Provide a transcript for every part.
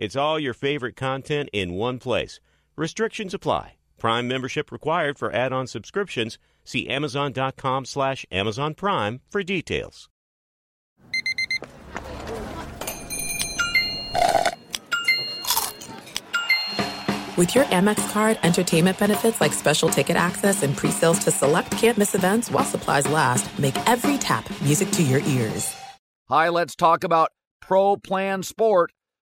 It's all your favorite content in one place. Restrictions apply. Prime membership required for add-on subscriptions. See Amazon.com slash Amazon Prime for details. With your Amex card, entertainment benefits like special ticket access and pre-sales to select campus events while supplies last, make every tap music to your ears. Hi, let's talk about Pro Plan Sport.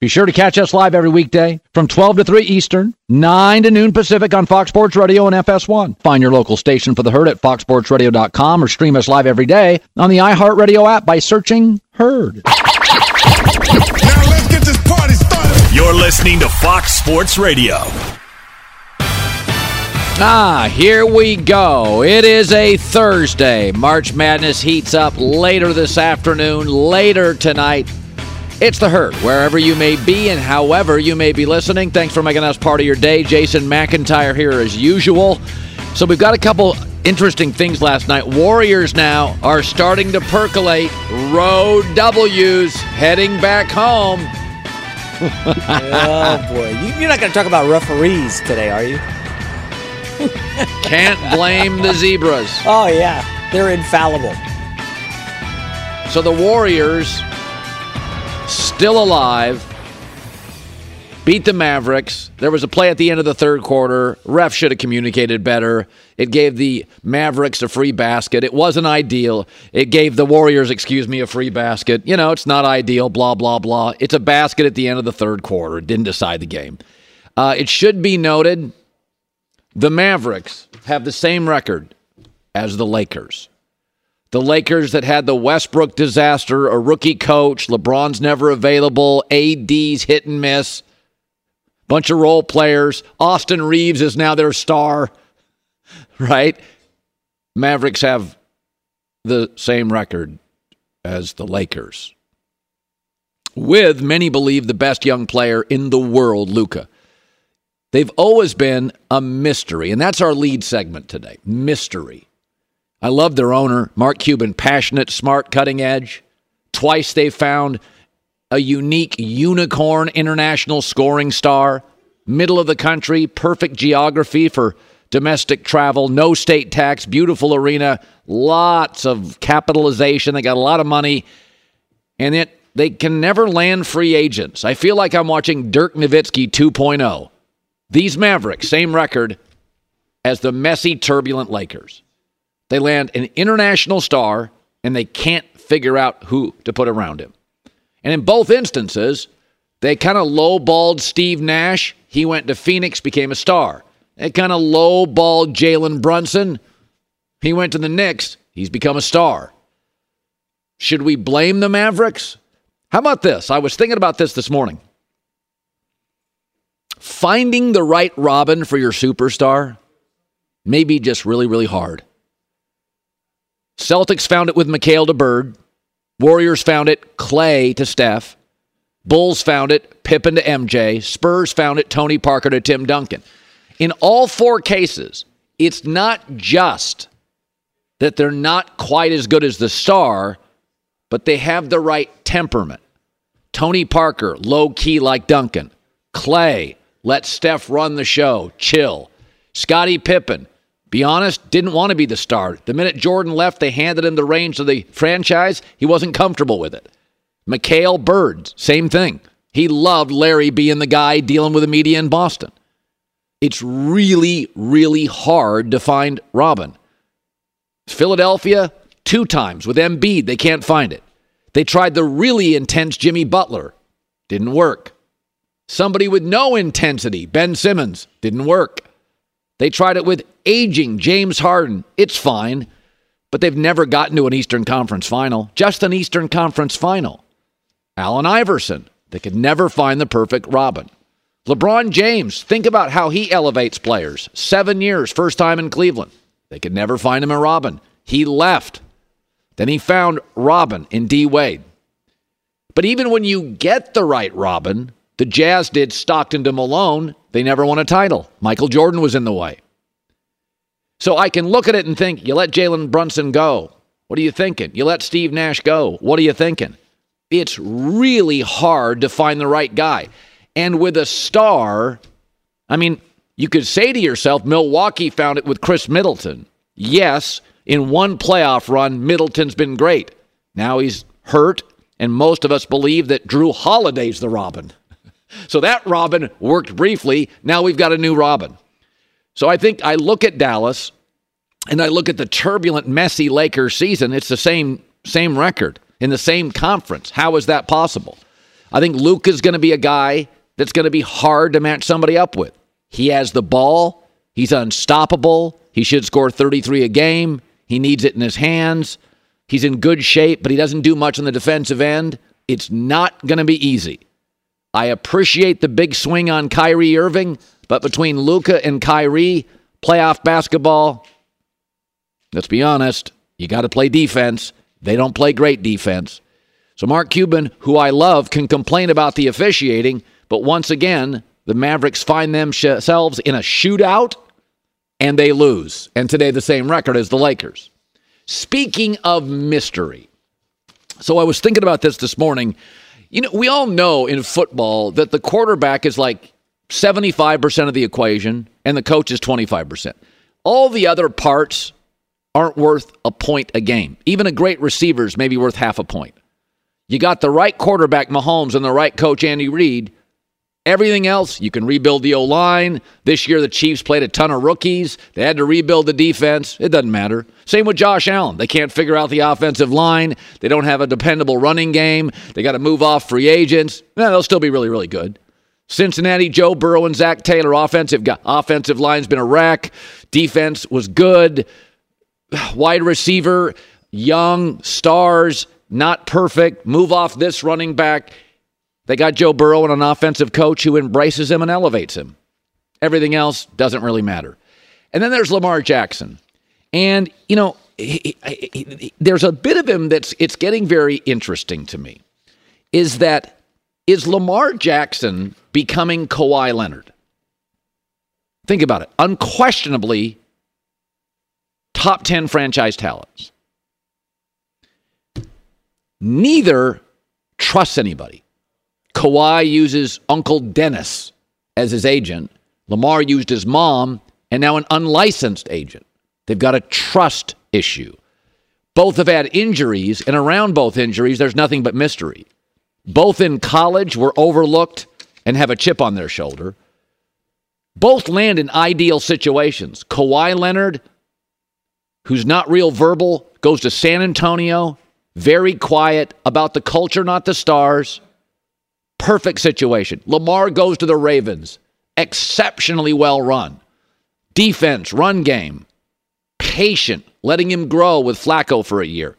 Be sure to catch us live every weekday from 12 to 3 Eastern, 9 to noon Pacific on Fox Sports Radio and FS1. Find your local station for the Herd at foxsportsradio.com or stream us live every day on the iHeartRadio app by searching Herd. Now let's get this party started. You're listening to Fox Sports Radio. Ah, here we go. It is a Thursday. March Madness heats up later this afternoon, later tonight. It's the herd, wherever you may be and however you may be listening. Thanks for making us part of your day. Jason McIntyre here as usual. So we've got a couple interesting things last night. Warriors now are starting to percolate. Road W's heading back home. oh boy, you, you're not going to talk about referees today, are you? Can't blame the zebras. Oh yeah, they're infallible. So the Warriors still alive. Beat the Mavericks. There was a play at the end of the third quarter. Ref should have communicated better. It gave the Mavericks a free basket. It wasn't ideal. It gave the Warriors, excuse me, a free basket. You know, it's not ideal, blah, blah, blah. It's a basket at the end of the third quarter. It didn't decide the game. Uh, it should be noted the Mavericks have the same record as the Lakers. The Lakers that had the Westbrook disaster, a rookie coach, LeBron's never available, AD's hit and miss, bunch of role players. Austin Reaves is now their star, right? Mavericks have the same record as the Lakers, with many believe the best young player in the world, Luka. They've always been a mystery, and that's our lead segment today mystery. I love their owner, Mark Cuban, passionate, smart, cutting edge. Twice they found a unique unicorn international scoring star, middle of the country, perfect geography for domestic travel, no state tax, beautiful arena, lots of capitalization. They got a lot of money, and it they can never land free agents. I feel like I'm watching Dirk Nowitzki 2.0. These Mavericks, same record as the messy, turbulent Lakers. They land an international star and they can't figure out who to put around him. And in both instances, they kind of lowballed Steve Nash. He went to Phoenix, became a star. They kind of lowballed Jalen Brunson. He went to the Knicks. He's become a star. Should we blame the Mavericks? How about this? I was thinking about this this morning. Finding the right Robin for your superstar may be just really, really hard. Celtics found it with McHale to Bird. Warriors found it Clay to Steph. Bulls found it Pippen to MJ. Spurs found it Tony Parker to Tim Duncan. In all four cases, it's not just that they're not quite as good as the star, but they have the right temperament. Tony Parker, low key like Duncan. Clay, let Steph run the show, chill. Scottie Pippen, be honest, didn't want to be the star. The minute Jordan left, they handed him the reins of the franchise. He wasn't comfortable with it. McHale Bird, same thing. He loved Larry being the guy dealing with the media in Boston. It's really, really hard to find Robin. Philadelphia, two times with Embiid, they can't find it. They tried the really intense Jimmy Butler, didn't work. Somebody with no intensity, Ben Simmons, didn't work. They tried it with aging James Harden, it's fine, but they've never gotten to an Eastern Conference final, just an Eastern Conference final. Allen Iverson, they could never find the perfect Robin. LeBron James, think about how he elevates players. Seven years, first time in Cleveland. They could never find him a Robin. He left. Then he found Robin in D Wade. But even when you get the right Robin, the Jazz did Stockton to Malone, they never won a title. Michael Jordan was in the way. So I can look at it and think, you let Jalen Brunson go. What are you thinking? You let Steve Nash go. What are you thinking? It's really hard to find the right guy. And with a star, I mean, you could say to yourself, Milwaukee found it with Khris Middleton. Yes, in one playoff run, Middleton's been great. Now he's hurt, and most of us believe that Jrue Holiday's the Robin. so that Robin worked briefly. Now we've got a new Robin. So I think I look at Dallas and I look at the turbulent, messy Lakers season. It's the same same record in the same conference. How is that possible? I think Luke is going to be a guy that's going to be hard to match somebody up with. He has the ball, he's unstoppable. He should score 33 a game. He needs it in his hands. He's in good shape, but he doesn't do much on the defensive end. It's not going to be easy. I appreciate the big swing on Kyrie Irving, but between Luka and Kyrie, playoff basketball, let's be honest, you got to play defense. They don't play great defense. So Mark Cuban, who I love, can complain about the officiating, but once again, the Mavericks find themselves in a shootout and they lose. And today, the same record as the Lakers. Speaking of mystery, so I was thinking about this this morning. You know, we all know in football that the quarterback is like 75% of the equation and the coach is 25%. All the other parts aren't worth a point a game. Even a great receiver is maybe worth half a point. You got the right quarterback, Mahomes, and the right coach, Andy Reid. Everything else, you can rebuild the O line. This year, the Chiefs played a ton of rookies. They had to rebuild the defense. It doesn't matter. Same with Josh Allen. They can't figure out the offensive line. They don't have a dependable running game. They got to move off free agents. They'll still be really, really good. Cincinnati, Joe Burrow and Zac Taylor, offensive offensive line's been a wreck. Defense was good. Wide receiver, young stars, not perfect. Move off this running back. They got Joe Burrow and an offensive coach who embraces him and elevates him. Everything else doesn't really matter. And then there's Lamar Jackson. And, you know, he, he, he, there's a bit of him that's it's getting very interesting to me. Is that is Lamar Jackson becoming Kawhi Leonard? Think about it. Unquestionably top 10 franchise talents. Neither trusts anybody. Kawhi uses Uncle Dennis as his agent. Lamar used his mom and now an unlicensed agent. They've got a trust issue. Both have had injuries, and around both injuries, there's nothing but mystery. Both in college were overlooked and have a chip on their shoulder. Both land in ideal situations. Kawhi Leonard, who's not real verbal, goes to San Antonio, very quiet about the culture, not the stars. Perfect situation. Lamar goes to the Ravens. Exceptionally well run. Defense, run game. Patient, letting him grow with Flacco for a year.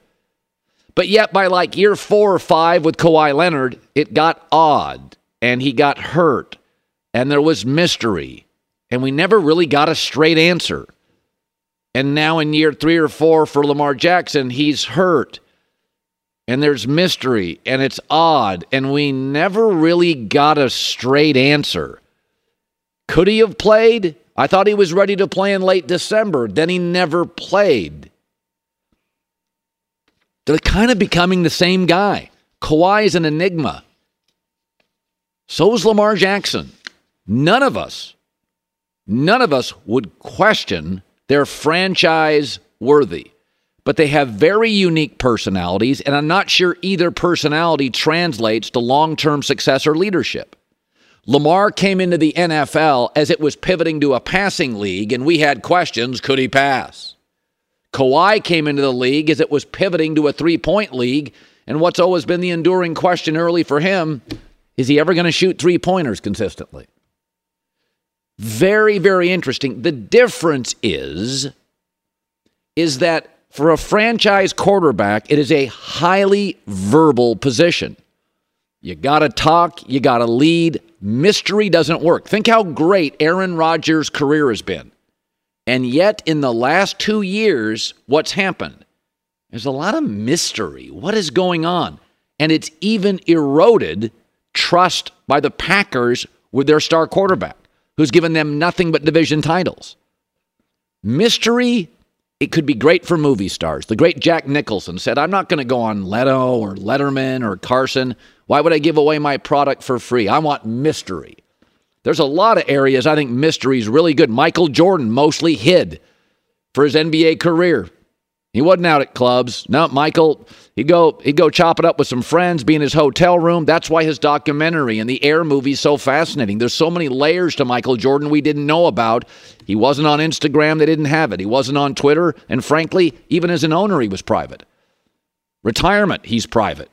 But yet, by like year four or five with Kawhi Leonard, it got odd and he got hurt and there was mystery and we never really got a straight answer. And now in year three or four for Lamar Jackson, he's hurt and there's mystery and it's odd and we never really got a straight answer. Could he have played? I thought he was ready to play in late December. Then he never played. They're kind of becoming the same guy. Kawhi is an enigma. So is Lamar Jackson. None of us, none of us would question their franchise worthy but they have very unique personalities, and I'm not sure either personality translates to long term success or leadership. Lamar came into the NFL as it was pivoting to a passing league, and we had questions could he pass? Kawhi came into the league as it was pivoting to a three point league, and what's always been the enduring question early for him is he ever going to shoot three pointers consistently? Very, very interesting. The difference is, is that for a franchise quarterback, it is a highly verbal position. You got to talk, you got to lead. Mystery doesn't work. Think how great Aaron Rodgers' career has been. And yet, in the last two years, what's happened? There's a lot of mystery. What is going on? And it's even eroded trust by the Packers with their star quarterback, who's given them nothing but division titles. Mystery, it could be great for movie stars. The great Jack Nicholson said, I'm not going to go on Leno or Letterman or Carson. Why would I give away my product for free? I want mystery. There's a lot of areas I think mystery is really good. Michael Jordan mostly hid for his NBA career. He wasn't out at clubs. No, Michael, he'd go, he'd go chop it up with some friends, be in his hotel room. That's why his documentary and the Air movie is so fascinating. There's so many layers to Michael Jordan we didn't know about. He wasn't on Instagram, they didn't have it. He wasn't on Twitter, and frankly, even as an owner, he was private. Retirement, he's private.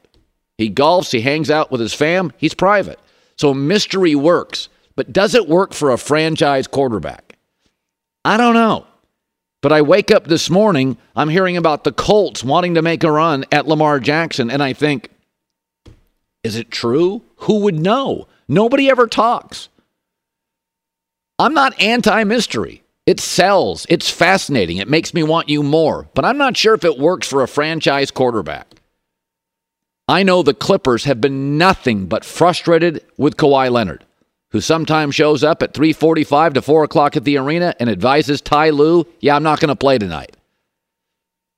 He golfs, he hangs out with his fam, he's private. So mystery works. But does it work for a franchise quarterback? I don't know. But I wake up this morning, I'm hearing about the Colts wanting to make a run at Lamar Jackson, and I think, is it true? Who would know? Nobody ever talks. I'm not anti mystery. It sells. It's fascinating. It makes me want you more. But I'm not sure if it works for a franchise quarterback. I know the Clippers have been nothing but frustrated with Kawhi Leonard who sometimes shows up at 3.45 to 4 o'clock at the arena and advises Ty Lue, yeah, I'm not going to play tonight.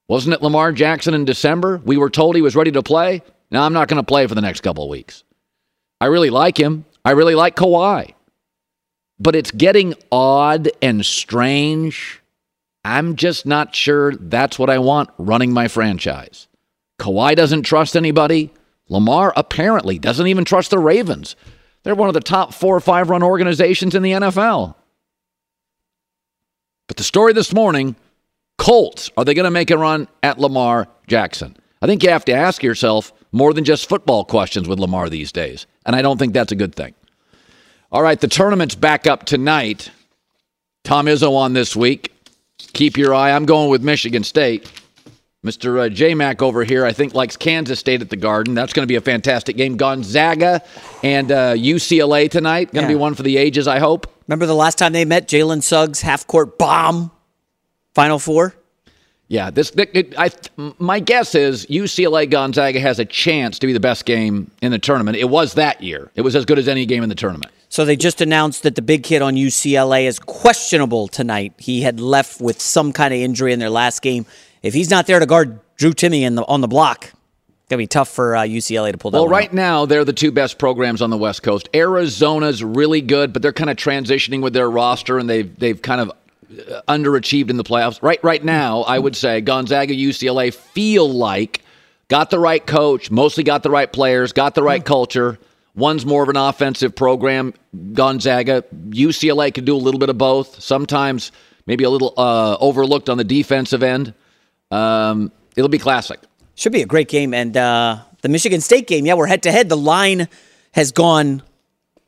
Wasn't it Lamar Jackson in December? We were told he was ready to play. Now I'm not going to play for the next couple of weeks. I really like him. I really like Kawhi. But it's getting odd and strange. I'm just not sure that's what I want running my franchise. Kawhi doesn't trust anybody. Lamar apparently doesn't even trust the Ravens. They're one of the top four or five run organizations in the NFL. But the story this morning Colts, are they going to make a run at Lamar Jackson? I think you have to ask yourself more than just football questions with Lamar these days. And I don't think that's a good thing. All right, the tournament's back up tonight. Tom Izzo on this week. Keep your eye. I'm going with Michigan State. Mr. Uh, J Mac over here, I think, likes Kansas State at the Garden. That's going to be a fantastic game. Gonzaga and uh, UCLA tonight. Going to Yeah. be one for the ages, I hope. Remember the last time they met? Jalen Suggs half court bomb, Final Four. Yeah, this. It, I, my guess is UCLA Gonzaga has a chance to be the best game in the tournament. It was that year. It was as good as any game in the tournament. So they just announced that the big kid on UCLA is questionable tonight. He had left with some kind of injury in their last game. If he's not there to guard Drew Timme in the, on the block, gonna be tough for uh, UCLA to pull that Well, right out. now they're the two best programs on the West Coast. Arizona's really good, but they're kind of transitioning with their roster, and they've they've kind of uh, underachieved in the playoffs. Right, right now, I would say Gonzaga, UCLA feel like got the right coach, mostly got the right players, got the right culture. One's more of an offensive program. Gonzaga, UCLA can do a little bit of both. Sometimes maybe a little uh, overlooked on the defensive end. Um, it'll be classic. Should be a great game. And uh, the Michigan State game, yeah, we're head to head. The line has gone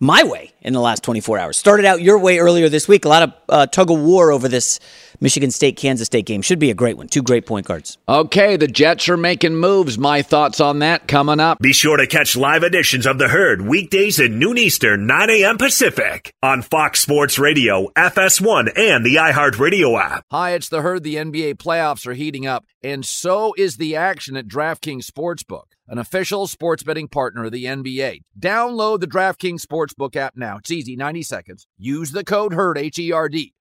my way in the last 24 hours. Started out your way earlier this week. A lot of uh, tug of war over this Michigan State Kansas State game. Should be a great one. Two great point guards. Okay, the Jets are making moves. My thoughts on that coming up. Be sure to catch live editions of The Herd weekdays at noon Eastern, 9 a.m. Pacific on Fox Sports Radio, FS1, and the iHeartRadio app. Hi, it's the herd. The NBA playoffs are heating up, and so is the action at DraftKings Sportsbook, an official sports betting partner of the NBA. Download the DraftKings Sportsbook app now. It's easy, 90 seconds. Use the code HERD, H E R D.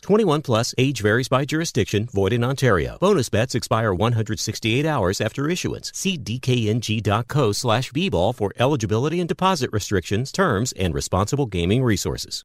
21 plus, age varies by jurisdiction, void in Ontario. Bonus bets expire 168 hours after issuance. See dkng.co slash bball for eligibility and deposit restrictions, terms, and responsible gaming resources.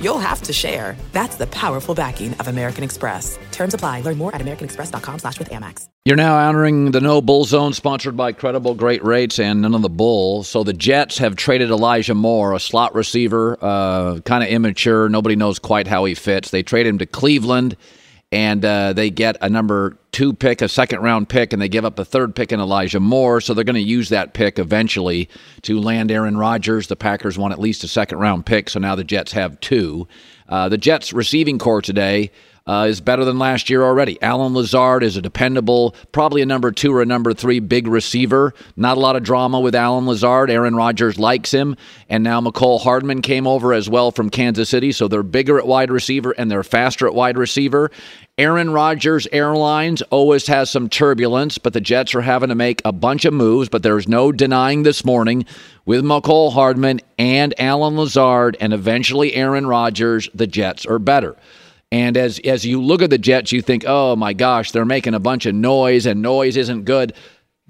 you'll have to share. That's the powerful backing of American Express. Terms apply. Learn more at americanexpress.com slash with Amex. You're now entering the No Bull Zone, sponsored by Credible Great Rates and none of the Bull. So the Jets have traded Elijah Moore, a slot receiver, uh, kind of immature. Nobody knows quite how he fits. They trade him to Cleveland, and uh, they get a number two pick, a second round pick, and they give up a third pick in Elijah Moore. So they're going to use that pick eventually to land Aaron Rodgers. The Packers want at least a second round pick, so now the Jets have two. Uh, the Jets receiving core today uh, is better than last year already. Allen Lazard is a dependable, probably a number two or a number three big receiver. Not a lot of drama with Allen Lazard. Aaron Rodgers likes him. And now Mecole Hardman came over as well from Kansas City. So they're bigger at wide receiver and they're faster at wide receiver. Aaron Rodgers Airlines always has some turbulence, but the Jets are having to make a bunch of moves. But there's no denying this morning with Mecole Hardman and Allen Lazard and eventually Aaron Rodgers, the Jets are better. And as as you look at the Jets, you think, oh my gosh, they're making a bunch of noise, and noise isn't good.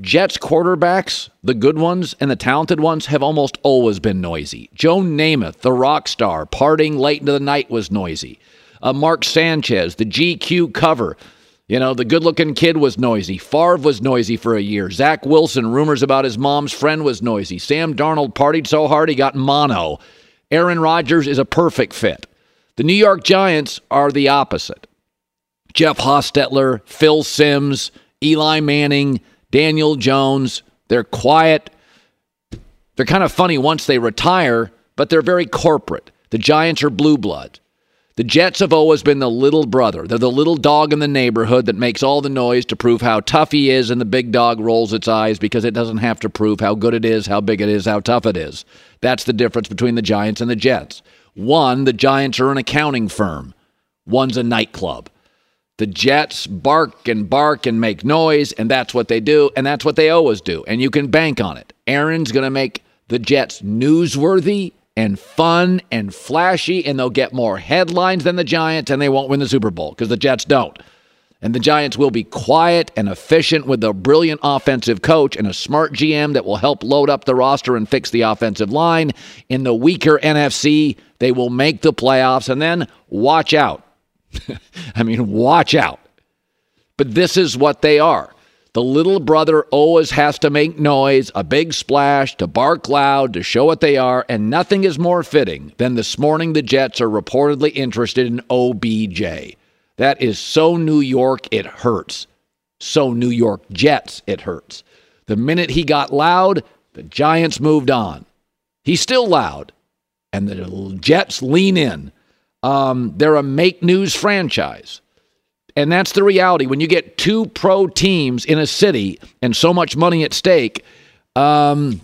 Jets quarterbacks, the good ones and the talented ones, have almost always been noisy. Joe Namath, the rock star, partying late into the night was noisy. Uh, Mark Sanchez, the GQ cover, you know, the good looking kid was noisy. Favre was noisy for a year. Zach Wilson, rumors about his mom's friend was noisy. Sam Darnold partied so hard he got mono. Aaron Rodgers is a perfect fit. The New York Giants are the opposite. Jeff Hostetler, Phil Simms, Eli Manning, Daniel Jones, they're quiet. They're kind of funny once they retire, but they're very corporate. The Giants are blue blood. The Jets have always been the little brother. They're the little dog in the neighborhood that makes all the noise to prove how tough he is, and the big dog rolls its eyes because it doesn't have to prove how good it is, how big it is, how tough it is. That's the difference between the Giants and the Jets. One, the Giants are an accounting firm, one's a nightclub. The Jets bark and bark and make noise, and that's what they do, and that's what they always do. And you can bank on it. Aaron's going to make the Jets newsworthy and fun and flashy, and they'll get more headlines than the Giants, and they won't win the Super Bowl because the Jets don't. And the Giants will be quiet and efficient with a brilliant offensive coach and a smart GM that will help load up the roster and fix the offensive line. In the weaker NFC, they will make the playoffs, and then watch out. I mean, watch out. But this is what they are. The little brother always has to make noise, a big splash, to bark loud, to show what they are, and nothing is more fitting than this morning the Jets are reportedly interested in OBJ. That is so New York, it hurts. So New York Jets, it hurts. The minute he got loud, the Giants moved on. He's still loud, and the Jets lean in. Um, they're a make news franchise. And that's the reality. When you get two pro teams in a city and so much money at stake, um,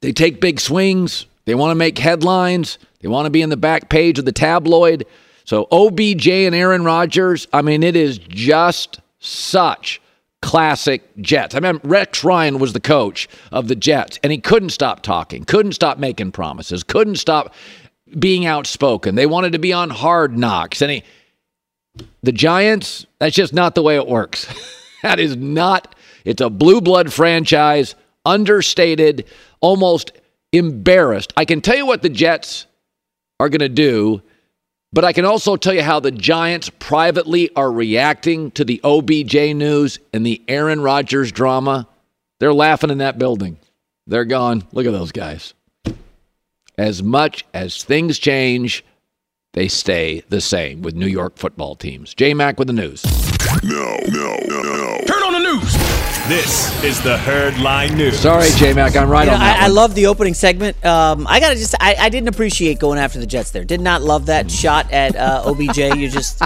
they take big swings. They want to make headlines. They want to be in the back page of the tabloid. So OBJ and Aaron Rodgers, I mean, it is just such classic Jets. I mean, Rex Ryan was the coach of the Jets, and he couldn't stop talking, couldn't stop making promises, couldn't stop being outspoken. They wanted to be on hard knocks. And he, the Giants, that's just not the way it works. that is not, it's a blue blood franchise, understated, almost embarrassed. I can tell you what the Jets are going to do, but I can also tell you how the Giants privately are reacting to the OBJ news and the Aaron Rodgers drama. They're laughing in that building. They're gone. Look at those guys. As much as things change, they stay the same with New York football teams. J Mac with the news. No, no, no, no. Turn on the news. This is the Herd Line News. Sorry, J Mac, I'm right You know, on that. I, I love the opening segment. Um, I gotta just, I, I didn't appreciate going after the Jets there. Did not love that shot at uh, OBJ. You're just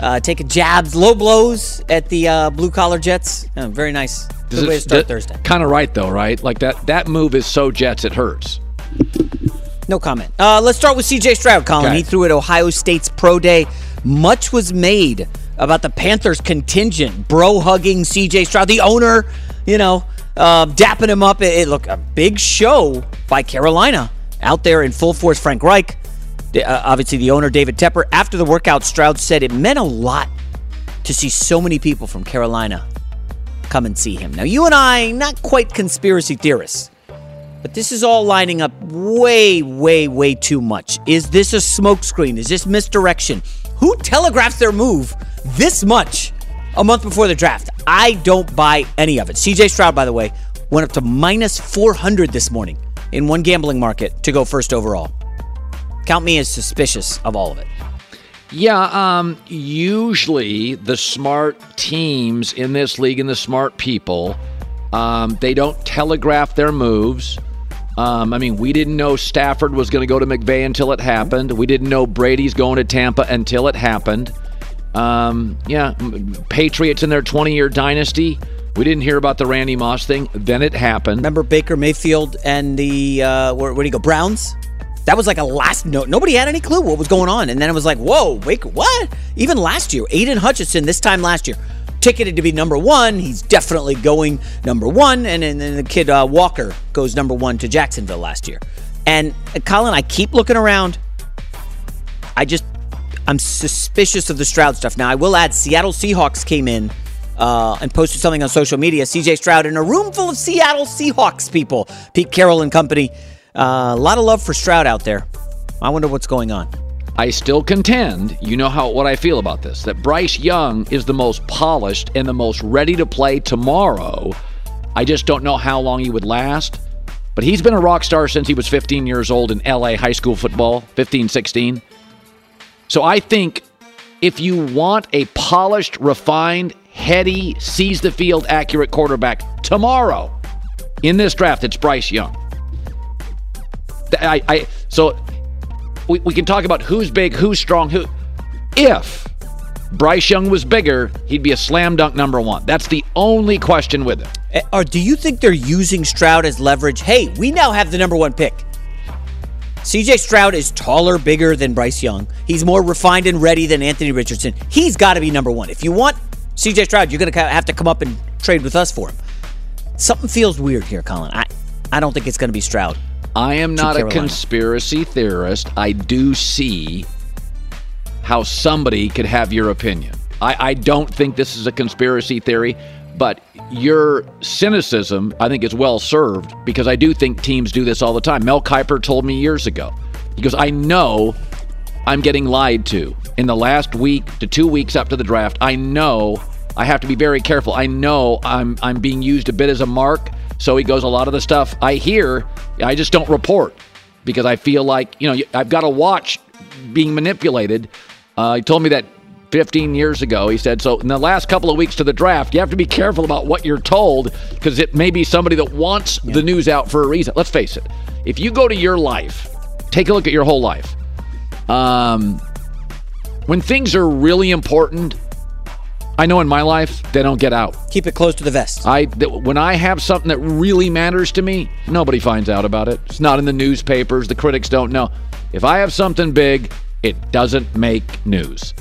uh, taking jabs, low blows at the uh, blue collar Jets. Uh, very nice. Good way to start Thursday. Kind of right though, right? Like that. That move is so Jets it hurts. No comment. Uh, let's start with CJ Stroud, Colin. Okay. He threw at Ohio State's Pro Day. Much was made about the Panthers contingent, bro hugging CJ Stroud, the owner, you know, uh, dapping him up. It, it a big show by Carolina out there in full force. Frank Reich, uh, obviously the owner, David Tepper. After the workout, Stroud said it meant a lot to see so many people from Carolina come and see him. Now, you and I, not quite conspiracy theorists. But this is all lining up way, way, way too much. Is this a smokescreen? Is this misdirection? Who telegraphs their move this much a month before the draft? I don't buy any of it. CJ Stroud, by the way, went up to minus 400 this morning in one gambling market to go first overall. Count me as suspicious of all of it. Yeah, um, usually the smart teams in this league and the smart people, um, they don't telegraph their moves. Um, I mean, we didn't know Stafford was going to go to McVay until it happened. We didn't know Brady's going to Tampa until it happened. Um, yeah, Patriots in their 20 year dynasty. We didn't hear about the Randy Moss thing. Then it happened. Remember Baker Mayfield and the, uh, where, where do you go, Browns? That was like a last note. Nobody had any clue what was going on. And then it was like, whoa, Baker, what? Even last year, Aidan Hutchinson, this time last year, ticketed to be number one. He's definitely going number one. And then the kid uh, Walker goes number one to Jacksonville last year. And uh, Colin, I keep looking around. I just, I'm suspicious of the Stroud stuff. Now, I will add Seattle Seahawks came in uh, and posted something on social media. CJ Stroud in a room full of Seattle Seahawks people, Pete Carroll and company. Uh, a lot of love for Stroud out there. I wonder what's going on. I still contend, you know how what I feel about this, that Bryce Young is the most polished and the most ready to play tomorrow. I just don't know how long he would last. But he's been a rock star since he was 15 years old in LA high school football, 15, 16. So I think if you want a polished, refined, heady, sees the field accurate quarterback tomorrow in this draft, it's Bryce Young. I, I so we, we can talk about who's big, who's strong, who. If Bryce Young was bigger, he'd be a slam dunk number one. That's the only question with it. Eh, Or do you think they're using Stroud as leverage? Hey, we now have the number one pick. CJ Stroud is taller, bigger than Bryce Young. He's more refined and ready than Anthony Richardson. He's got to be number one. If you want CJ Stroud, you're going to have to come up and trade with us for him. Something feels weird here, Colin. I, I don't think it's going to be Stroud. I am not a conspiracy theorist. I do see how somebody could have your opinion. I, I don't think this is a conspiracy theory, but your cynicism, I think, is well served because I do think teams do this all the time. Mel Kiper told me years ago. He goes, I know I'm getting lied to in the last week to two weeks up to the draft. I know I have to be very careful. I know I'm I'm being used a bit as a mark. So he goes, a lot of the stuff I hear, I just don't report because I feel like you know I've got to watch being manipulated. Uh, he told me that 15 years ago. He said so. In the last couple of weeks to the draft, you have to be careful about what you're told because it may be somebody that wants the news out for a reason. Let's face it. If you go to your life, take a look at your whole life. Um, when things are really important, I know in my life they don't get out. Keep it close to the vest. I th- when I have something that really matters to me, nobody finds out about it. It's not in the newspapers. The critics don't know. If I have something big, it doesn't make news.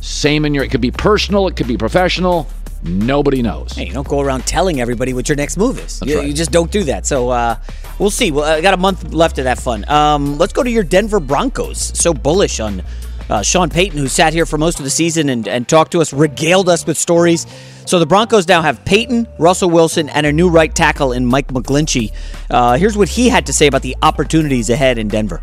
Same in your. It could be personal. It could be professional. Nobody knows. Hey, you don't go around telling everybody what your next move is. You, right. you just don't do that. So uh, we'll see. Well, I got a month left of that fun. Um, let's go to your Denver Broncos. So bullish on uh, Sean Payton, who sat here for most of the season and, and talked to us, regaled us with stories. So the Broncos now have Payton, Russell Wilson, and a new right tackle in Mike McGlinchey. Uh, here's what he had to say about the opportunities ahead in Denver.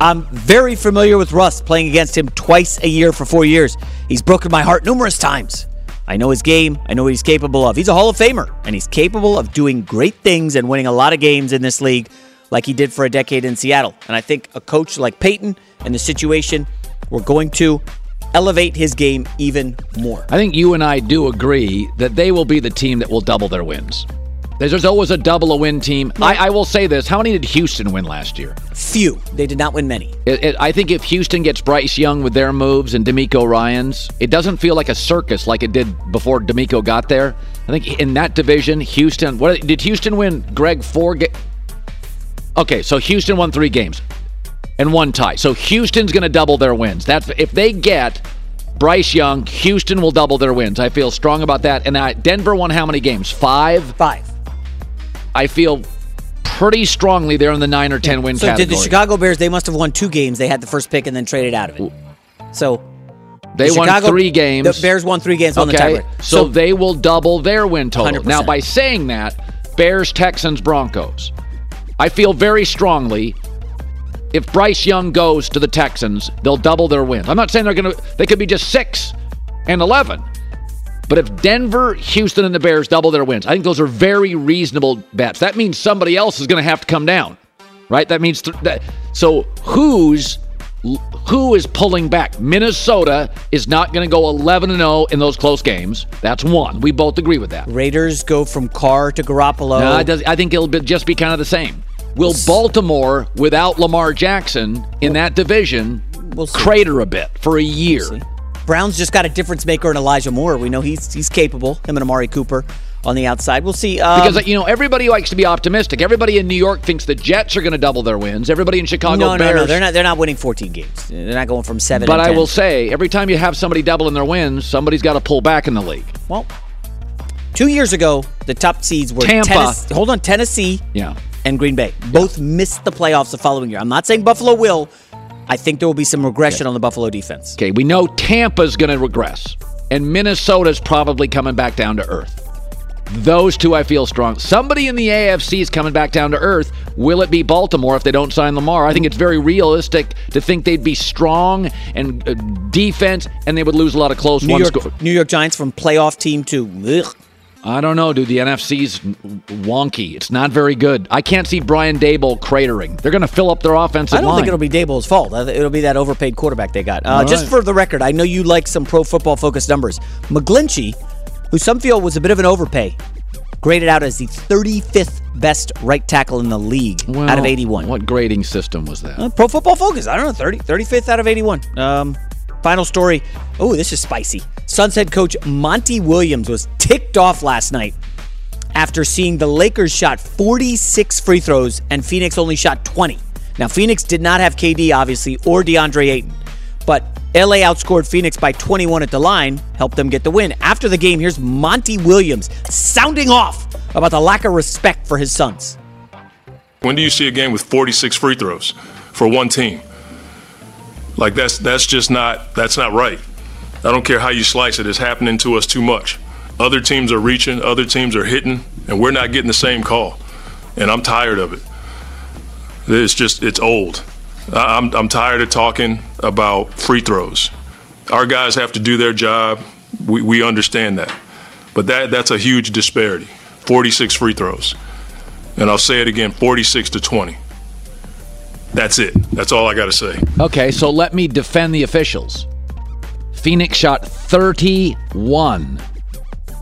I'm very familiar with Russ, playing against him twice a year for four years. He's broken my heart numerous times. I know his game. I know what he's capable of. He's a Hall of Famer, and he's capable of doing great things and winning a lot of games in this league, like he did for a decade in Seattle. And I think a coach like Payton and the situation, we're going to elevate his game even more. I think you and I do agree that they will be the team that will double their wins. There's, always a double a win team. I, I will say this: How many did Houston win last year? Few. They did not win many. It, it, I think if Houston gets Bryce Young with their moves and DeMeco Ryans, it doesn't feel like a circus like it did before DeMeco got there. I think in that division, Houston. What did Houston win? Greg four. Okay, so Houston won three games and one tie. So Houston's going to double their wins. That's if they get Bryce Young, Houston will double their wins. I feel strong about that. And I, Denver won how many games? Five. Five. I feel pretty strongly they're in the nine or ten win So category. did the Chicago Bears? They must have won two games. They had the first pick and then traded out of it. So They the won Chicago- three games. The Bears won three games on the Okay, tiebreaker. so, they will double their win total. 100%. Now, by saying that, Bears, Texans, Broncos, I feel very strongly if Bryce Young goes to the Texans, they'll double their wins. I'm not saying they're going to, they could be just six and 11. But if Denver, Houston, and the Bears double their wins, I think those are very reasonable bets. That means somebody else is going to have to come down, right? That means th- that. So who's who is pulling back? Minnesota is not going to go 11 and 0 in those close games. That's one. We both agree with that. Raiders go from Carr to Garoppolo. No, it does, I think it'll be, just be kind of the same. Will Baltimore, without Lamar Jackson in that division, We'll crater a bit for a year? Browns just got a difference maker in Elijah Moore. We know he's he's capable. Him and Amari Cooper on the outside. We'll see. Um, Because you know everybody likes to be optimistic. Everybody in New York thinks the Jets are going to double their wins. Everybody in Chicago no, no, Bears. no, they're not. They're not winning 14 games. They're not going from seven. But I will say, every time you have somebody doubling their wins, somebody's got to pull back in the league. Well, two years ago, the top seeds were Tampa. Tennes- hold on, Tennessee Yeah. And Green Bay. Both missed the playoffs the following year. I'm not saying Buffalo will. I think there will be some regression on the Buffalo defense. Okay, we know Tampa's going to regress, and Minnesota's probably coming back down to earth. Those two I feel strong. Somebody in the AFC is coming back down to earth. Will it be Baltimore if they don't sign Lamar? I think it's very realistic to think they'd be strong and uh, defense, and they would lose a lot of close New one York. New York Giants from playoff team to ugh. I don't know, dude. The NFC's wonky. It's not very good. I can't see Brian Daboll cratering. They're going to fill up their offensive I don't line. think it'll be Daboll's fault. It'll be that overpaid quarterback they got. Uh, Just right. for the record, I know you like some pro football focused numbers. McGlinchey, who some feel was a bit of an overpay, graded out as the 35th best right tackle in the league Well, out of 81. What grading system was that? Uh, pro football focus. I don't know, 30, 35th out of 81. Um, final story. Oh, this is spicy. Suns head coach Monty Williams was ticked off last night after seeing the Lakers shot 46 free throws and Phoenix only shot 20. Now, Phoenix did not have KD, obviously, or DeAndre Ayton, but LA outscored Phoenix by 21 at the line, helped them get the win. After the game, here's Monty Williams sounding off about the lack of respect for his Suns. When do you see a game with 46 free throws for one team? Like that's that's just not that's not right. I don't care how you slice it, it's happening to us too much. Other teams are reaching, other teams are hitting, and we're not getting the same call. And I'm tired of it. It's just it's old. I'm I'm tired of talking about free throws. Our guys have to do their job. We we understand that. But that that's a huge disparity. 46 free throws. And I'll say it again 46 to 20. That's it. That's all I got to say. Okay, so let me defend the officials. Phoenix shot 31.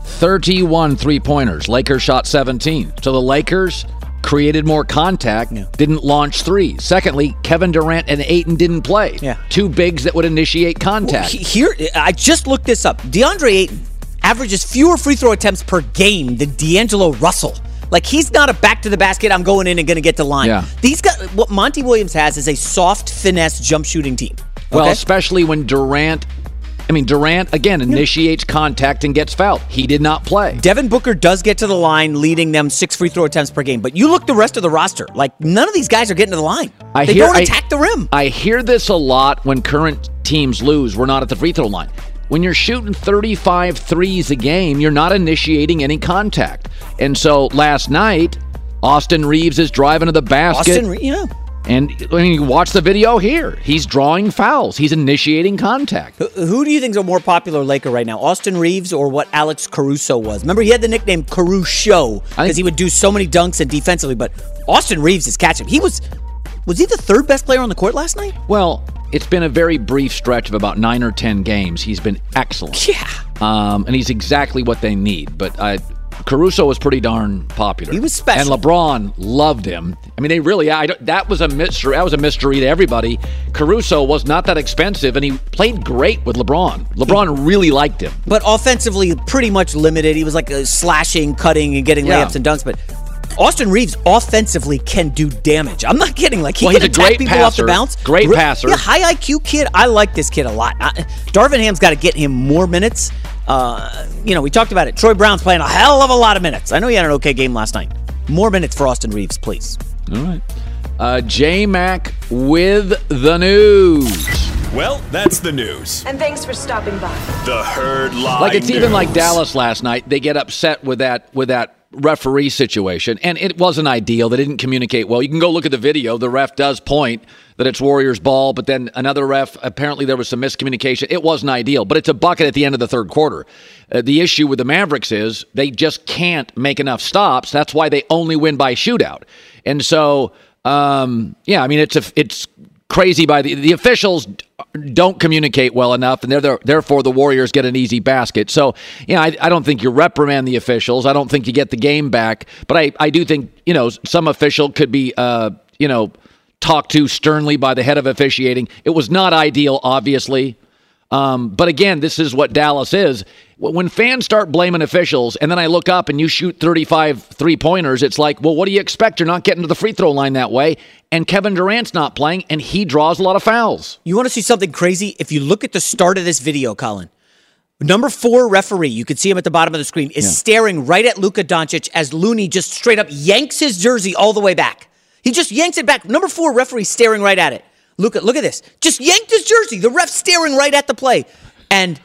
31 three pointers. Lakers shot 17. So the Lakers created more contact, didn't launch three. Secondly, Kevin Durant and Ayton didn't play. Yeah. Two bigs that would initiate contact. He- Here, I just looked this up. DeAndre Ayton averages fewer free throw attempts per game than D'Angelo Russell. Like he's not a back to the basket. I'm going in and going to get the line. Yeah. These guys, what Monty Williams has is a soft finesse jump shooting team. Well, especially when Durant I mean, Durant, again, initiates contact and gets fouled. He did not play. Devin Booker does get to the line, leading them six free throw attempts per game. But you look the rest of the roster, like none of these guys are getting to the line. I they hear- don't I- attack the rim. I hear this a lot when current teams lose. We're not at the free throw line. When you're shooting 35 threes a game, you're not initiating any contact. And so last night, Austin Reaves is driving to the basket. Austin, yeah. And when you watch the video here. He's drawing fouls. He's initiating contact. Who- Who do you think is a more popular Laker right now, Austin Reaves or what Alex Caruso was? Remember, he had the nickname Caruso because he would do so many dunks and defensively. But Austin Reaves is catching. He was was he the third best player on the court last night? Well, it's been a very brief stretch of about nine or ten games. He's been excellent. Yeah. Um, and he's exactly what they need. But uh, Caruso was pretty darn popular. He was special. and LeBron loved him. I mean, they really. I that was a mystery. That was a mystery to everybody. Caruso was not that expensive, and he played great with LeBron. LeBron really liked him. But offensively, pretty much limited. He was like slashing, cutting, and getting Yeah. layups and dunks. But Austin Reaves offensively can do damage. I'm not kidding. Like he Well, can he's a attack great people off the bounce. Great Re- passer. Yeah, high IQ kid. I like this kid a lot. I, Darvin Ham's got to get him more minutes. Uh, you know, we talked about it. Troy Brown's playing a hell of a lot of minutes. I know he had an okay game last night. More minutes for Austin Reaves, please. All right. Uh, J Mac with the news. Well, that's the news. And thanks for stopping by. The Herd Live like it's even like Dallas last night. They get upset with that with that referee situation, and it wasn't ideal. They didn't communicate well. You can go look at the video. The ref does point that it's Warriors ball, but then another ref apparently there was some miscommunication. It wasn't ideal, but it's a bucket at the end of the third quarter. Uh, the issue with the Mavericks is they just can't make enough stops. That's why they only win by shootout. And so, um, yeah, I mean it's a it's crazy by the the officials don't communicate well enough, and therefore the Warriors get an easy basket. So, yeah, I, I don't think you reprimand the officials. I don't think you get the game back, but I, I do think you know some official could be uh, you know talked to sternly by the head of officiating. It was not ideal, obviously. Um, but again, this is what Dallas is. When fans start blaming officials, and then I look up and you shoot 35 three pointers, it's like, well, what do you expect? You're not getting to the free throw line that way. And Kevin Durant's not playing, and he draws a lot of fouls. You want to see something crazy? If you look at the start of this video, Colin, number four referee, you can see him at the bottom of the screen, is staring right at Luka Doncic as Looney just straight up yanks his jersey all the way back. He just yanks it back. Number four referee staring right at it. Luka, look at this. Just yanked his jersey. The ref staring right at the play. And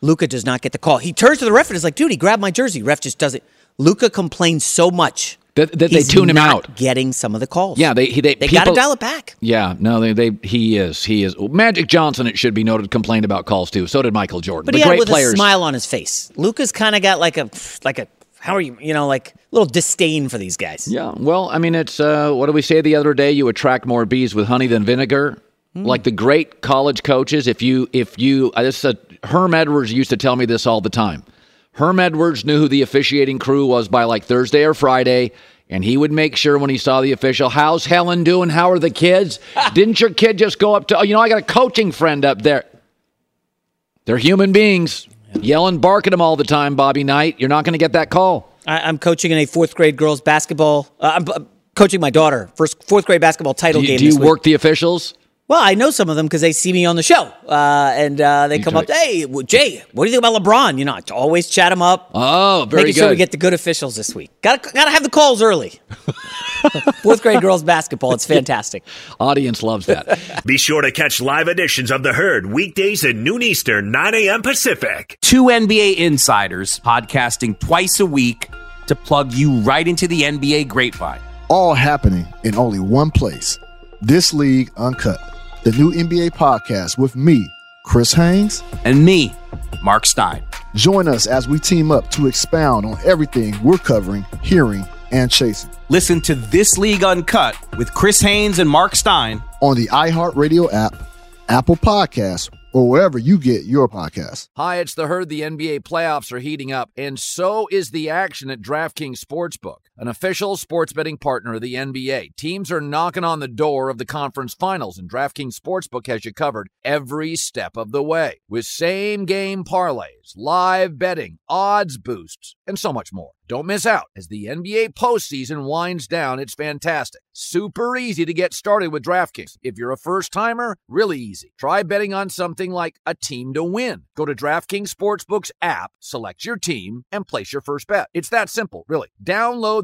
Luka does not get the call. He turns to the ref and is like, dude, he grabbed my jersey. Ref just does it. Luka complains so much That, that they tune him not out. Getting some of the calls. Yeah, they he- they, They got to dial it back. Yeah, no, they, they he is he is Magic Johnson. It should be noted complained about calls too. So did Michael Jordan. But the he had with players. a smile on his face. Luka's kind of got like a like a how are you? You know, like a little disdain for these guys. Yeah, well, I mean, it's uh, what did we say the other day? You attract more bees with honey than vinegar. Hmm. Like the great college coaches, if you if you uh, this is a, Herm Edwards used to tell me this all the time. Herm Edwards knew who the officiating crew was by like Thursday or Friday, and he would make sure when he saw the official, "How's Helen doing? How are the kids? Didn't your kid just go up to? Oh, you know, I got a coaching friend up there. They're human beings. Yelling, barking at them all the time, Bobby Knight. You're not going to get that call. I, I'm coaching in a fourth grade girls basketball. Uh, I'm uh, coaching my daughter first fourth grade basketball title Do you, game. do you week. work the officials? Well, I know some of them because they see me on the show, uh, and uh, they come up. Hey, well, Jay, what do you think about LeBron? You know, I always chat them up. Oh, very making sure we get the good officials this week. Got to got to have the calls early. Fourth grade girls basketball. It's fantastic. Audience loves that. Be sure to catch live editions of The Herd weekdays at noon Eastern, 9 a.m. Pacific. Two NBA insiders podcasting twice a week to plug you right into the NBA grapevine. All happening in only one place. This League Uncut, the new NBA podcast with me, Chris Haynes, and me, Mark Stein. Join us as we team up to expound on everything we're covering, hearing, and chasing. Listen to This League Uncut with Chris Haynes and Mark Stein on the iHeartRadio app, Apple Podcasts, or wherever you get your podcasts. Hi, it's the herd. The NBA playoffs are heating up, and so is the action at DraftKings Sportsbook, an official sports betting partner of the NBA. Teams are knocking on the door of the conference finals, and DraftKings Sportsbook has you covered every step of the way with same game parlays, live betting, odds boosts, and so much more. Don't miss out as the NBA postseason winds down. It's fantastic. Super easy to get started with DraftKings. If you're a first timer, really easy. Try betting on something like a team to win. Go to DraftKings Sportsbook's app, select your team, and place your first bet. It's that simple, really. Download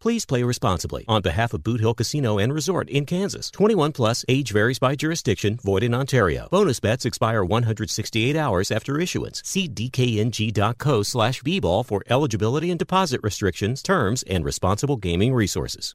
Please play responsibly. On behalf of Boot Hill Casino and Resort in Kansas, 21 plus, age varies by jurisdiction, void in Ontario. Bonus bets expire 168 hours after issuance. See dkng.co slash bball for eligibility and deposit restrictions, terms, and responsible gaming resources.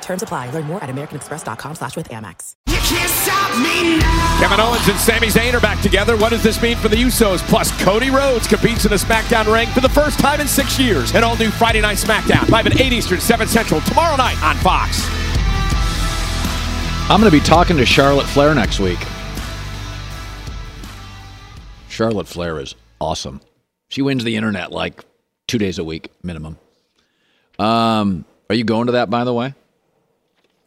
Terms apply. Learn more at americanexpress.com slash with Amex. Kevin Owens and Sami Zayn are back together. What does this mean for the Usos? Plus, Cody Rhodes competes in a SmackDown ring for the first time in six years. An all-new Friday Night SmackDown, live at 8 Eastern, 7 Central, tomorrow night on Fox. I'm going to be talking to Charlotte Flair next week. Charlotte Flair is awesome. She wins the internet like two days a week minimum. Um, are you going to that, by the way?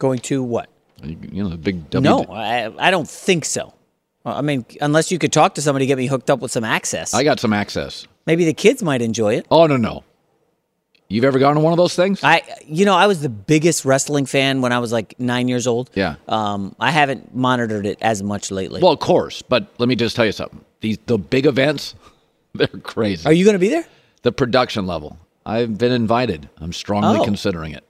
Going to what? You, know, the big W. No, I, I don't think so. I mean, unless you could talk to somebody, get me hooked up with some access. I got some access. Maybe the kids might enjoy it. Oh no, no. You've ever gone to one of those things? I, you know, I was the biggest wrestling fan when I was like nine years old. Yeah. Um, I haven't monitored it as much lately. Well, of course, but let me just tell you something. These the big events, they're crazy. Are you going to be there? The production level. I've been invited. I'm strongly Oh. considering it.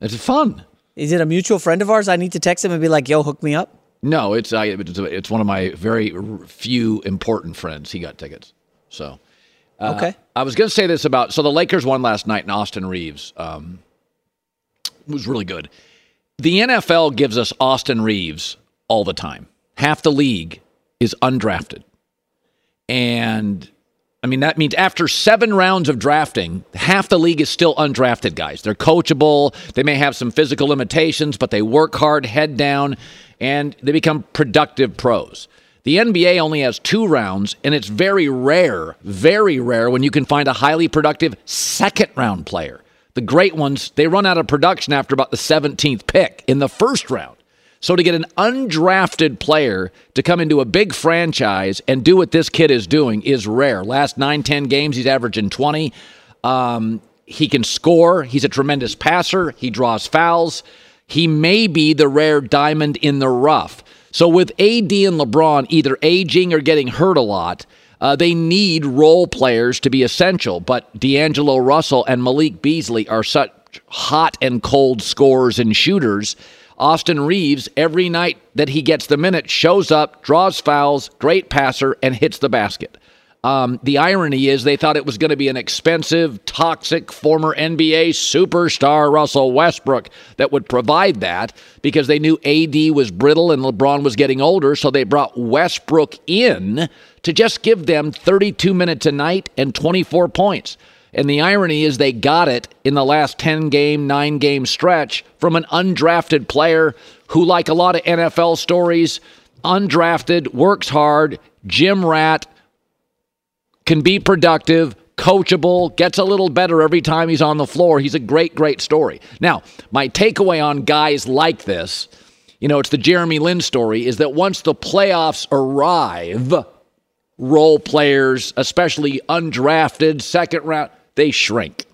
It's fun. Is it a mutual friend of ours? I need to text him and be like, "Yo, hook me up." No, it's I, it's, it's one of my very few important friends. He got tickets. So, uh, Okay. I was going to say this about so the Lakers won last night, and Austin Reaves um, was really good. The NFL gives us Austin Reaves all the time. Half the league is undrafted, and I mean that means after seven rounds of drafting, half the league is still undrafted guys. They're coachable. They may have some physical limitations, but they work hard, head down, and they become productive pros. The NBA only has two rounds, and it's very rare, very rare when you can find a highly productive second round player. The great ones, they run out of production after about the 17th pick in the first round. So to get an undrafted player to come into a big franchise and do what this kid is doing is rare. Last nine, 10 games, he's averaging 20. Um, he can score. He's a tremendous passer. He draws fouls. He may be the rare diamond in the rough. So with AD and LeBron either aging or getting hurt a lot, uh, they need role players to be essential. But D'Angelo Russell and Malik Beasley are such hot and cold scorers and shooters. Austin Reaves, every night that he gets the minute, shows up, draws fouls, great passer, and hits the basket. Um, the irony is they thought it was going to be an expensive, toxic former NBA superstar Russell Westbrook that would provide that because they knew AD was brittle and LeBron was getting older. So they brought Westbrook in to just give them 32 minutes a night and 24 points. And the irony is they got it in the last 10 game, 9 game stretch from an undrafted player who, like a lot of NFL stories, undrafted, works hard, gym rat, can be productive, coachable, gets a little better every time he's on the floor. He's a great, great story. Now, my takeaway on guys like this, you know, it's the Jeremy Lin story, is that once the playoffs arrive, role players, especially undrafted, second round, they shrink.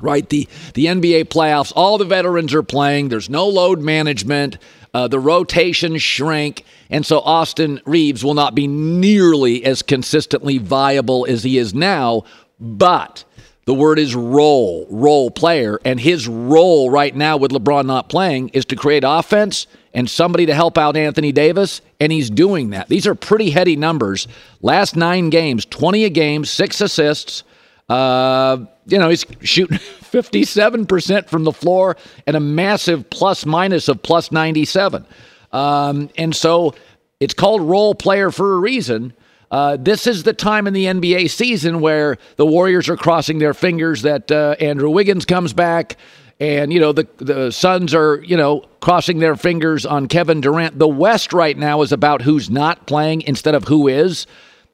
Right? The the NBA playoffs, all the veterans are playing. There's no load management. Uh, the rotations shrink. And so Austin Reaves will not be nearly as consistently viable as he is now. But the word is role, role player. And his role right now with LeBron not playing is to create offense and somebody to help out Anthony Davis. And he's doing that. These are pretty heady numbers. Last nine games, 20 a game, six assists. Uh, you know, he's shooting 57% from the floor and a massive plus minus of plus 97. Um, and so it's called role player for a reason. Uh, this is the time in the NBA season where the Warriors are crossing their fingers that uh, Andrew Wiggins comes back. And, you know, the, the Suns are, you know, crossing their fingers on Kevin Durant. The West right now is about who's not playing instead of who is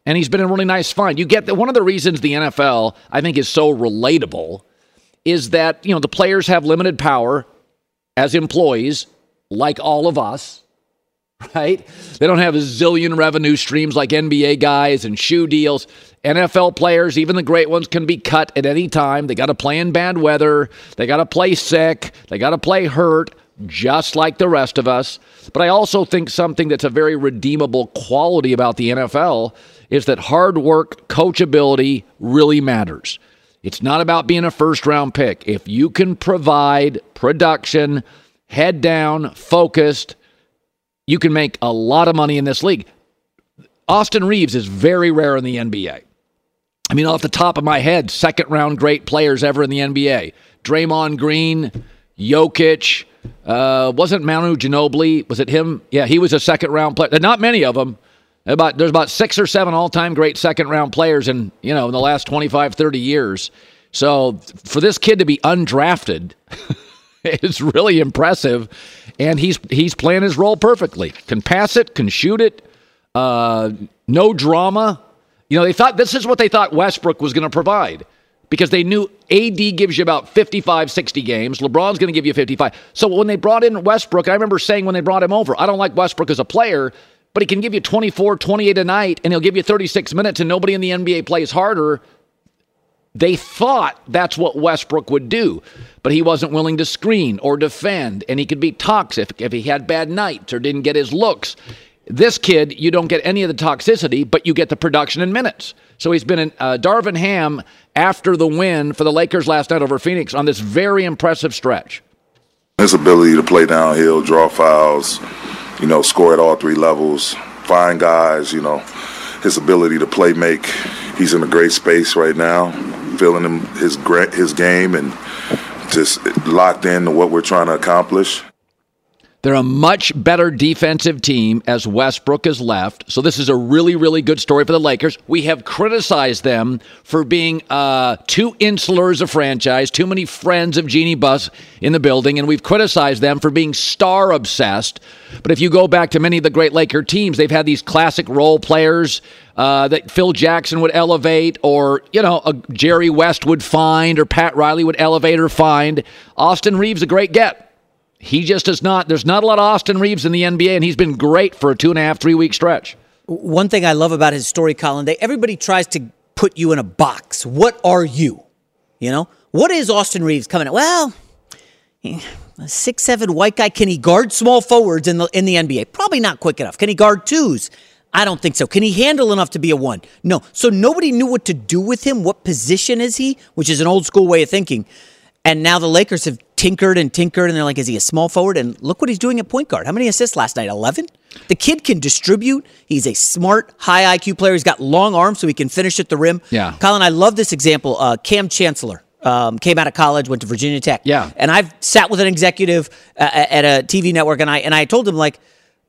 and he's been a really nice find. You get that one of the reasons the NFL I think is so relatable is that you know the players have limited power as employees, like all of us, right? They don't have a zillion revenue streams like NBA guys and shoe deals. NFL players, even the great ones, can be cut at any time. They got to play in bad weather. They got to play sick. They got to play hurt, just like the rest of us. But I also think something that's a very redeemable quality about the NFL is that hard work, coachability really matters. It's not about being a first round pick. If you can provide production, head down, focused, you can make a lot of money in this league. Austin Reaves is very rare in the NBA. I mean, off the top of my head, second round great players ever in the NBA. Draymond Green, Jokic, uh, wasn't Manu Ginobili? Was it him? Yeah, he was a second round player. Not many of them. About there's about six or seven all-time great second-round players in you know in the last 25, 30 years. So for this kid to be undrafted is really impressive, and he's he's playing his role perfectly. Can pass it, can shoot it, uh, no drama. You know they thought this is what they thought Westbrook was going to provide because they knew AD gives you about 55, 60 games. LeBron's going to give you 55. So when they brought in Westbrook, I remember saying when they brought him over, I don't like Westbrook as a player but he can give you 24, 28 a night, and he'll give you 36 minutes, and nobody in the NBA plays harder. They thought that's what Westbrook would do, but he wasn't willing to screen or defend, and he could be toxic if he had bad nights or didn't get his looks. This kid, you don't get any of the toxicity, but you get the production in minutes. So he's been in uh, Darvin Ham after the win for the Lakers last night over Phoenix on this very impressive stretch. His ability to play downhill, draw fouls, you know, score at all three levels, find guys, you know, his ability to play make. He's in a great space right now, feeling him, his his game and just locked in to what we're trying to accomplish. They're a much better defensive team as Westbrook has left. So this is a really, really good story for the Lakers. We have criticized them for being uh, too insular as a franchise, too many friends of Jeanie Buss in the building, and we've criticized them for being star obsessed. But if you go back to many of the great Laker teams, they've had these classic role players uh, that Phil Jackson would elevate, or you know, Jerry West would find, or Pat Riley would elevate or find. Austin Reaves a great get. He just does not. There's not a lot of Austin Reaves in the NBA, and he's been great for a two and a half, three week stretch. One thing I love about his story, Colin, they everybody tries to put you in a box. What are you? You know, what is Austin Reaves coming at? Well, a six seven white guy. Can he guard small forwards in the in the NBA? Probably not quick enough. Can he guard twos? I don't think so. Can he handle enough to be a one? No. So nobody knew what to do with him. What position is he? Which is an old school way of thinking. And now the Lakers have tinkered and tinkered, and they're like, is he a small forward? And look what he's doing at point guard. How many assists last night? 11? The kid can distribute. He's a smart, high IQ player. He's got long arms, so he can finish at the rim. Yeah. Colin, I love this example. Uh, Kam Chancellor. Um, came out of college, went to Virginia Tech. Yeah. And I've sat with an executive uh, at a TV network, and I and I told him like,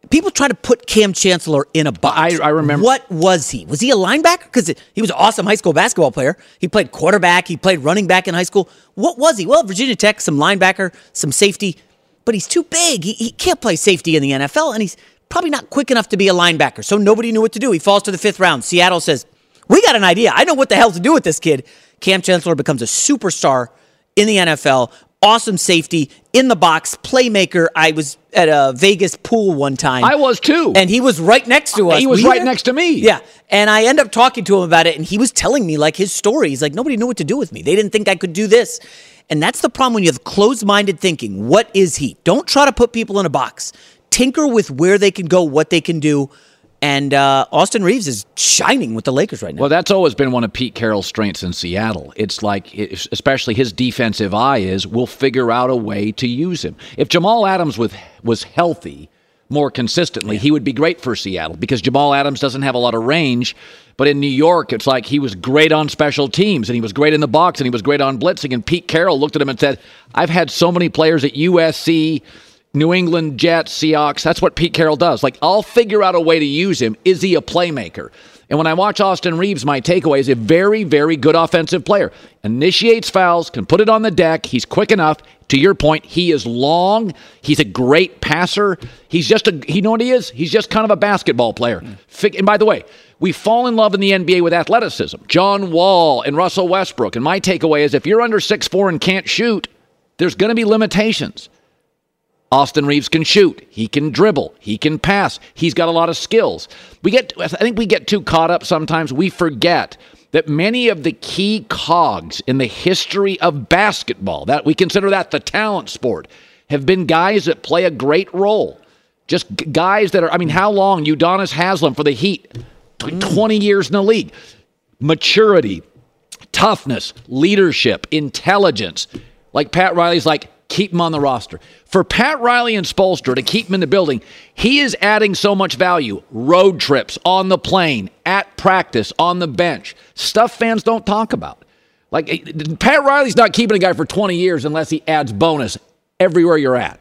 people try to put Kam Chancellor in a box. I, I remember. What was he? Was he a linebacker? Because he was an awesome high school basketball player. He played quarterback. He played running back in high school. What was he? Well, Virginia Tech, some linebacker, some safety, but he's too big. He, he can't play safety in the NFL, and he's probably not quick enough to be a linebacker. So nobody knew what to do. He falls to the fifth round. Seattle says, We got an idea. I know what the hell to do with this kid. Kam Chancellor becomes a superstar in the NFL. Awesome safety in the box, playmaker. I was at a Vegas pool one time. I was too. And he was right next to uh, us. He was Were right there? next to me. Yeah. And I end up talking to him about it, and he was telling me like his story. He's like, nobody knew what to do with me. They didn't think I could do this. And that's the problem when you have closed minded thinking. What is he? Don't try to put people in a box. Tinker with where they can go, what they can do. And uh, Austin Reaves is shining with the Lakers right now. Well, that's always been one of Pete Carroll's strengths in Seattle. It's like, especially his defensive eye is, we'll figure out a way to use him. If Jamal Adams was, was healthy more consistently, he would be great for Seattle because Jamal Adams doesn't have a lot of range. But in New York, it's like he was great on special teams and he was great in the box and he was great on blitzing. And Pete Carroll looked at him and said, I've had so many players at USC. New England Jets, Seahawks. That's what Pete Carroll does. Like, I'll figure out a way to use him. Is he a playmaker? And when I watch Austin Reaves, my takeaway is a very, very good offensive player. Initiates fouls, can put it on the deck. He's quick enough. To your point, he is long. He's a great passer. He's just a, you know what he is? He's just kind of a basketball player. And by the way, we fall in love in the NBA with athleticism. John Wall and Russell Westbrook. And my takeaway is if you're under 6'4 and can't shoot, there's going to be limitations. Austin Reaves can shoot. He can dribble. He can pass. He's got a lot of skills. We get I think we get too caught up sometimes we forget that many of the key cogs in the history of basketball, that we consider that the talent sport, have been guys that play a great role. Just guys that are I mean how long Udonis Haslam for the Heat? Mm. 20 years in the league. Maturity, toughness, leadership, intelligence. Like Pat Riley's like, keep him on the roster. For Pat Riley and Spoelstra to keep him in the building, he is adding so much value. Road trips, on the plane, at practice, on the bench. Stuff fans don't talk about. Like eh, Pat Riley's not keeping a guy for 20 years unless he adds bonus everywhere you're at.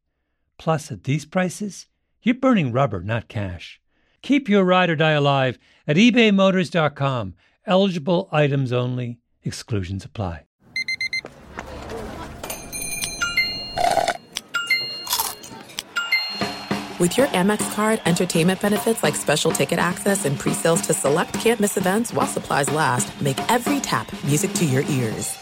Plus, at these prices, you're burning rubber, not cash. Keep your ride or die alive at ebaymotors.com. Eligible items only, exclusions apply. With your Amex card, entertainment benefits like special ticket access and pre-sales to select campus events while supplies last make every tap music to your ears.